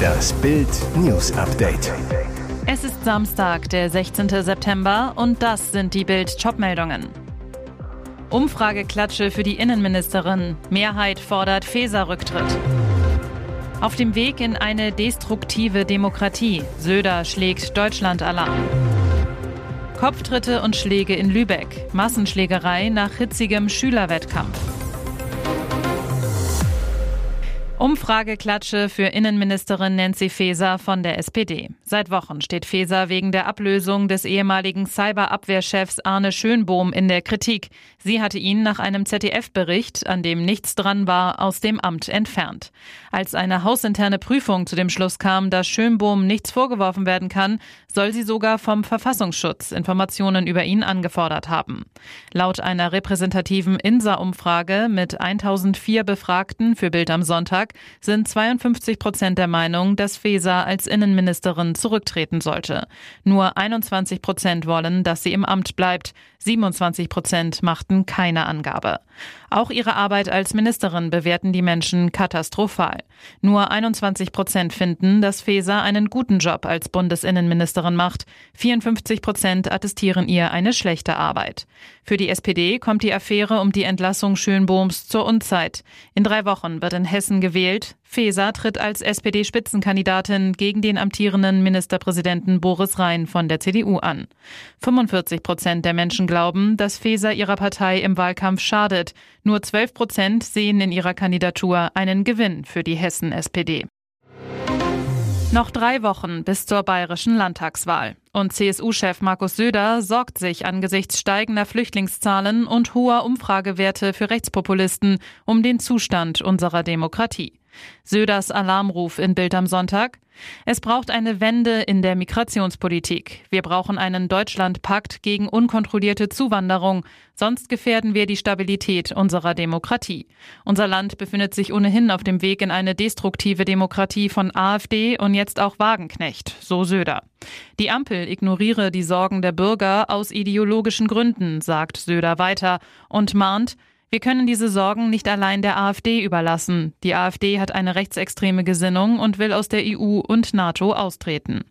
Das Bild News Update. Es ist Samstag, der 16. September und das sind die Bild meldungen Umfrageklatsche für die Innenministerin. Mehrheit fordert Feser-Rücktritt. Auf dem Weg in eine destruktive Demokratie. Söder schlägt Deutschland Alarm. Kopftritte und Schläge in Lübeck. Massenschlägerei nach hitzigem Schülerwettkampf. Umfrageklatsche für Innenministerin Nancy Faeser von der SPD. Seit Wochen steht Faeser wegen der Ablösung des ehemaligen Cyberabwehrchefs Arne Schönbohm in der Kritik. Sie hatte ihn nach einem ZDF-Bericht, an dem nichts dran war, aus dem Amt entfernt. Als eine hausinterne Prüfung zu dem Schluss kam, dass Schönbohm nichts vorgeworfen werden kann, soll sie sogar vom Verfassungsschutz Informationen über ihn angefordert haben. Laut einer repräsentativen INSA-Umfrage mit 1004 Befragten für Bild am Sonntag sind 52 Prozent der Meinung, dass Faeser als Innenministerin zurücktreten sollte. Nur 21 Prozent wollen, dass sie im Amt bleibt. 27 Prozent machten keine Angabe. Auch ihre Arbeit als Ministerin bewerten die Menschen katastrophal. Nur 21 Prozent finden, dass Faeser einen guten Job als Bundesinnenministerin macht. 54 Prozent attestieren ihr eine schlechte Arbeit. Für die SPD kommt die Affäre um die Entlassung Schönbohms zur Unzeit. In drei Wochen wird in Hessen gewählt. Faeser tritt als SPD-Spitzenkandidatin gegen den amtierenden Ministerpräsidenten Boris Rhein von der CDU an. 45 Prozent der Menschen glauben, dass Faeser ihrer Partei im Wahlkampf schadet. Nur 12 Prozent sehen in ihrer Kandidatur einen Gewinn für die Hessen-SPD. Noch drei Wochen bis zur bayerischen Landtagswahl. Und CSU-Chef Markus Söder sorgt sich angesichts steigender Flüchtlingszahlen und hoher Umfragewerte für Rechtspopulisten um den Zustand unserer Demokratie. Söders Alarmruf in Bild am Sonntag. Es braucht eine Wende in der Migrationspolitik. Wir brauchen einen Deutschlandpakt gegen unkontrollierte Zuwanderung, sonst gefährden wir die Stabilität unserer Demokratie. Unser Land befindet sich ohnehin auf dem Weg in eine destruktive Demokratie von AfD und jetzt auch Wagenknecht, so Söder. Die Ampel ignoriere die Sorgen der Bürger aus ideologischen Gründen, sagt Söder weiter und mahnt, wir können diese Sorgen nicht allein der AfD überlassen. Die AfD hat eine rechtsextreme Gesinnung und will aus der EU und NATO austreten.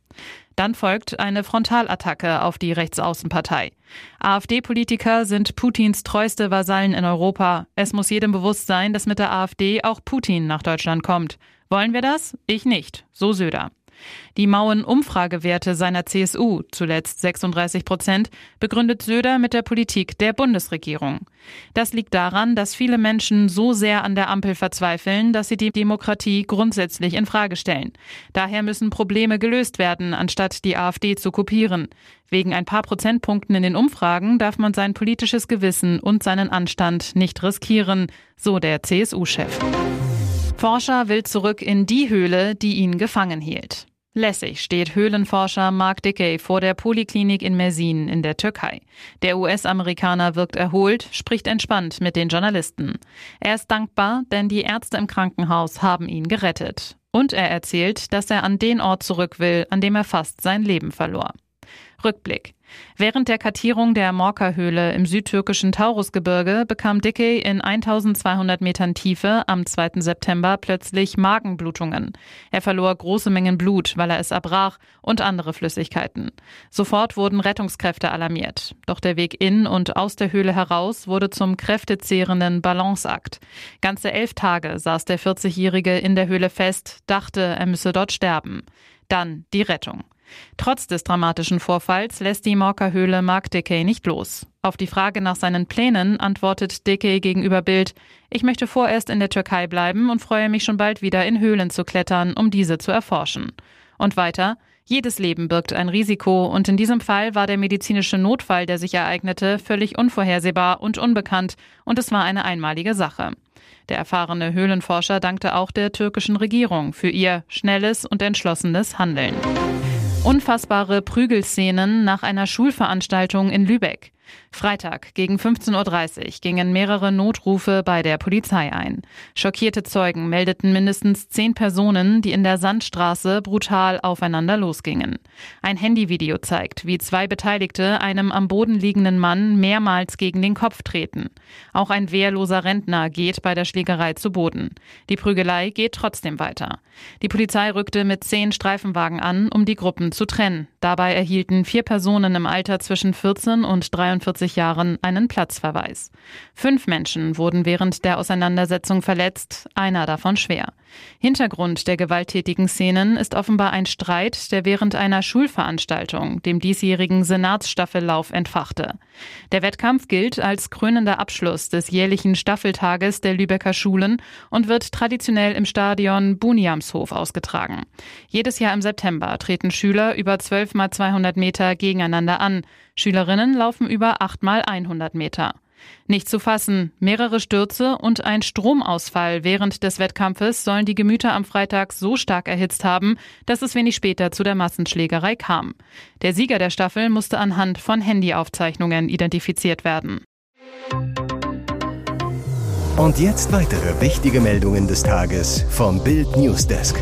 Dann folgt eine Frontalattacke auf die Rechtsaußenpartei. AfD-Politiker sind Putins treueste Vasallen in Europa. Es muss jedem bewusst sein, dass mit der AfD auch Putin nach Deutschland kommt. Wollen wir das? Ich nicht. So Söder. Die mauen Umfragewerte seiner CSU, zuletzt 36 Prozent, begründet Söder mit der Politik der Bundesregierung. Das liegt daran, dass viele Menschen so sehr an der Ampel verzweifeln, dass sie die Demokratie grundsätzlich in Frage stellen. Daher müssen Probleme gelöst werden, anstatt die AfD zu kopieren. Wegen ein paar Prozentpunkten in den Umfragen darf man sein politisches Gewissen und seinen Anstand nicht riskieren, so der CSU-Chef. Forscher will zurück in die Höhle, die ihn gefangen hielt. Lässig steht Höhlenforscher Mark Dickey vor der Poliklinik in Mersin in der Türkei. Der US-Amerikaner wirkt erholt, spricht entspannt mit den Journalisten. Er ist dankbar, denn die Ärzte im Krankenhaus haben ihn gerettet. Und er erzählt, dass er an den Ort zurück will, an dem er fast sein Leben verlor. Rückblick. Während der Kartierung der Morka-Höhle im südtürkischen Taurusgebirge bekam Dickey in 1200 Metern Tiefe am 2. September plötzlich Magenblutungen. Er verlor große Mengen Blut, weil er es erbrach und andere Flüssigkeiten. Sofort wurden Rettungskräfte alarmiert. Doch der Weg in und aus der Höhle heraus wurde zum kräftezehrenden Balanceakt. Ganze elf Tage saß der 40-Jährige in der Höhle fest, dachte, er müsse dort sterben. Dann die Rettung. Trotz des dramatischen Vorfalls lässt die Morka-Höhle Mark Dickey nicht los. Auf die Frage nach seinen Plänen antwortet Dickey gegenüber Bild, ich möchte vorerst in der Türkei bleiben und freue mich schon bald wieder in Höhlen zu klettern, um diese zu erforschen. Und weiter, jedes Leben birgt ein Risiko und in diesem Fall war der medizinische Notfall, der sich ereignete, völlig unvorhersehbar und unbekannt und es war eine einmalige Sache. Der erfahrene Höhlenforscher dankte auch der türkischen Regierung für ihr schnelles und entschlossenes Handeln. Unfassbare Prügelszenen nach einer Schulveranstaltung in Lübeck. Freitag gegen 15.30 Uhr gingen mehrere Notrufe bei der Polizei ein. Schockierte Zeugen meldeten mindestens zehn Personen, die in der Sandstraße brutal aufeinander losgingen. Ein Handyvideo zeigt, wie zwei Beteiligte einem am Boden liegenden Mann mehrmals gegen den Kopf treten. Auch ein wehrloser Rentner geht bei der Schlägerei zu Boden. Die Prügelei geht trotzdem weiter. Die Polizei rückte mit zehn Streifenwagen an, um die Gruppen zu trennen. Dabei erhielten vier Personen im Alter zwischen 14 und 43 Jahren einen Platzverweis. Fünf Menschen wurden während der Auseinandersetzung verletzt, einer davon schwer. Hintergrund der gewalttätigen Szenen ist offenbar ein Streit, der während einer Schulveranstaltung, dem diesjährigen Senatsstaffellauf, entfachte. Der Wettkampf gilt als krönender Abschluss des jährlichen Staffeltages der Lübecker Schulen und wird traditionell im Stadion Buniamshof ausgetragen. Jedes Jahr im September treten Schüler über 12 mal 200 Meter gegeneinander an. Schülerinnen laufen über 8 mal 100 Meter. Nicht zu fassen, mehrere Stürze und ein Stromausfall während des Wettkampfes sollen die Gemüter am Freitag so stark erhitzt haben, dass es wenig später zu der Massenschlägerei kam. Der Sieger der Staffel musste anhand von Handyaufzeichnungen identifiziert werden. Und jetzt weitere wichtige Meldungen des Tages vom Bild Newsdesk.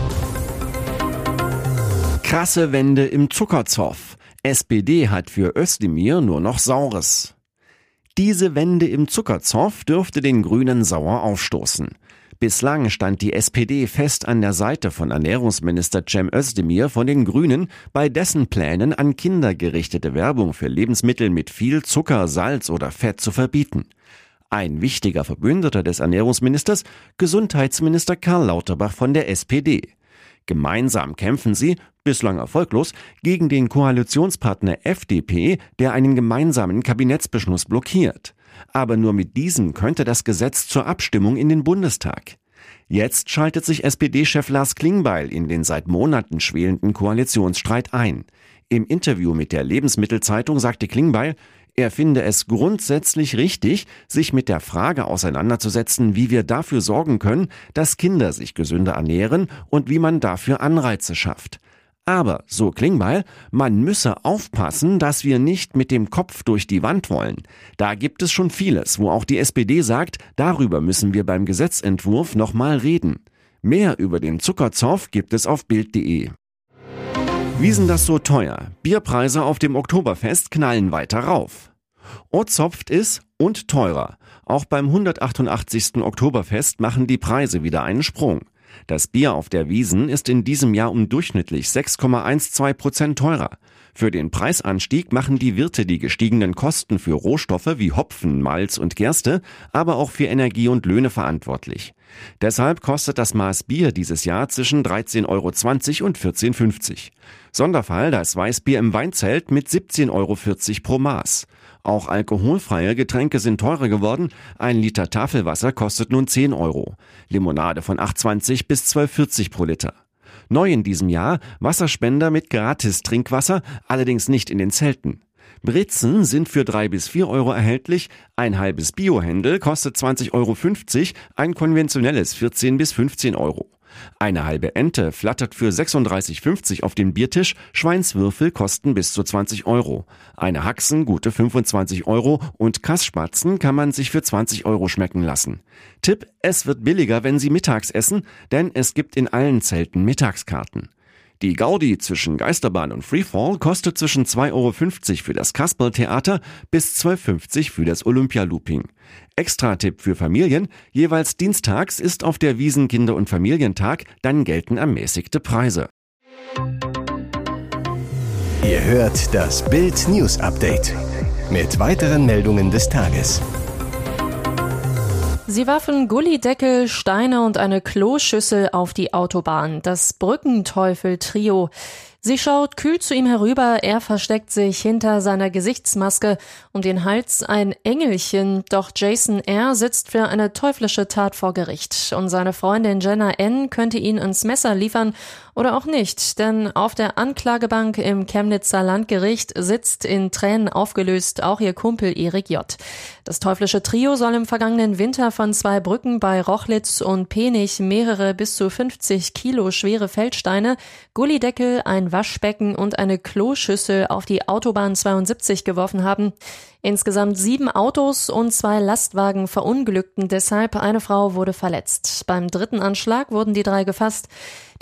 Krasse Wende im Zuckerzoff. SPD hat für Özdemir nur noch Saures. Diese Wende im Zuckerzoff dürfte den Grünen sauer aufstoßen. Bislang stand die SPD fest an der Seite von Ernährungsminister Cem Özdemir von den Grünen bei dessen Plänen an Kinder gerichtete Werbung für Lebensmittel mit viel Zucker, Salz oder Fett zu verbieten. Ein wichtiger Verbündeter des Ernährungsministers, Gesundheitsminister Karl Lauterbach von der SPD. Gemeinsam kämpfen sie, bislang erfolglos, gegen den Koalitionspartner FDP, der einen gemeinsamen Kabinettsbeschluss blockiert. Aber nur mit diesem könnte das Gesetz zur Abstimmung in den Bundestag. Jetzt schaltet sich SPD-Chef Lars Klingbeil in den seit Monaten schwelenden Koalitionsstreit ein. Im Interview mit der Lebensmittelzeitung sagte Klingbeil, er finde es grundsätzlich richtig, sich mit der Frage auseinanderzusetzen, wie wir dafür sorgen können, dass Kinder sich gesünder ernähren und wie man dafür Anreize schafft. Aber, so Klingbeil, man müsse aufpassen, dass wir nicht mit dem Kopf durch die Wand wollen. Da gibt es schon vieles, wo auch die SPD sagt, darüber müssen wir beim Gesetzentwurf nochmal reden. Mehr über den Zuckerzoff gibt es auf Bild.de. Wie sind das so teuer? Bierpreise auf dem Oktoberfest knallen weiter rauf. Ozopft ist und teurer. Auch beim 188. Oktoberfest machen die Preise wieder einen Sprung. Das Bier auf der Wiesen ist in diesem Jahr um durchschnittlich 6,12 Prozent teurer. Für den Preisanstieg machen die Wirte die gestiegenen Kosten für Rohstoffe wie Hopfen, Malz und Gerste, aber auch für Energie und Löhne verantwortlich. Deshalb kostet das Maß Bier dieses Jahr zwischen 13,20 Euro und 14,50 Euro. Sonderfall das Weißbier im Weinzelt mit 17,40 Euro pro Maß. Auch alkoholfreie Getränke sind teurer geworden. Ein Liter Tafelwasser kostet nun 10 Euro. Limonade von 8,20 bis 12,40 pro Liter. Neu in diesem Jahr Wasserspender mit gratis Trinkwasser, allerdings nicht in den Zelten. Britzen sind für drei bis vier Euro erhältlich, ein halbes Biohändel kostet 20,50 Euro, ein konventionelles 14 bis 15 Euro. Eine halbe Ente flattert für 36,50 auf dem Biertisch, Schweinswürfel kosten bis zu 20 Euro. Eine Haxen gute 25 Euro und Kassspatzen kann man sich für 20 Euro schmecken lassen. Tipp, es wird billiger, wenn Sie mittags essen, denn es gibt in allen Zelten Mittagskarten. Die Gaudi zwischen Geisterbahn und Freefall kostet zwischen 2,50 Euro für das Kasperltheater bis 12,50 Euro für das Olympialooping. Extra-Tipp für Familien, jeweils dienstags ist auf der Wiesen Kinder- und Familientag, dann gelten ermäßigte Preise. Ihr hört das Bild News Update mit weiteren Meldungen des Tages. Sie warfen Gullideckel, Steine und eine Kloschüssel auf die Autobahn. Das Brückenteufel-Trio. Sie schaut kühl zu ihm herüber, er versteckt sich hinter seiner Gesichtsmaske, um den Hals ein Engelchen, doch Jason R. sitzt für eine teuflische Tat vor Gericht und seine Freundin Jenna N. könnte ihn ins Messer liefern oder auch nicht, denn auf der Anklagebank im Chemnitzer Landgericht sitzt in Tränen aufgelöst auch ihr Kumpel Erik J. Das teuflische Trio soll im vergangenen Winter von zwei Brücken bei Rochlitz und Penich mehrere bis zu 50 Kilo schwere Feldsteine, Gullideckel, ein Waschbecken und eine Kloschüssel auf die Autobahn 72 geworfen haben. Insgesamt sieben Autos und zwei Lastwagen verunglückten deshalb. Eine Frau wurde verletzt. Beim dritten Anschlag wurden die drei gefasst.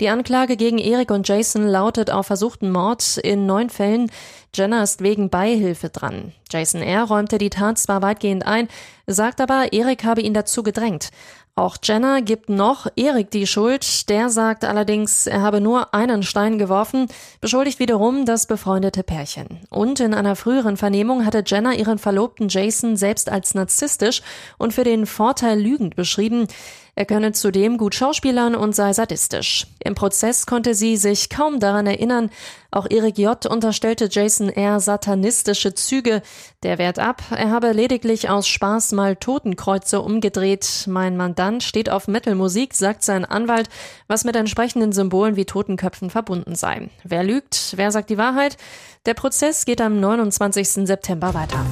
Die Anklage gegen Erik und Jason lautet auf versuchten Mord in neun Fällen. Jenna ist wegen Beihilfe dran. Jason R. räumte die Tat zwar weitgehend ein, sagt aber, Erik habe ihn dazu gedrängt. Auch Jenna gibt noch Erik die Schuld. Der sagt allerdings, er habe nur einen Stein geworfen, beschuldigt wiederum das befreundete Pärchen. Und in einer früheren Vernehmung hatte Jenna ihren Verlobten Jason selbst als narzisstisch und für den Vorteil lügend beschrieben. Er könne zudem gut schauspielern und sei sadistisch. Im Prozess konnte sie sich kaum daran erinnern. Auch Erik J. unterstellte Jason R. satanistische Züge. Der wehrt ab. Er habe lediglich aus Spaß mal Totenkreuze umgedreht. Mein Mandant steht auf Metalmusik, sagt sein Anwalt, was mit entsprechenden Symbolen wie Totenköpfen verbunden sei. Wer lügt? Wer sagt die Wahrheit? Der Prozess geht am 29. September weiter.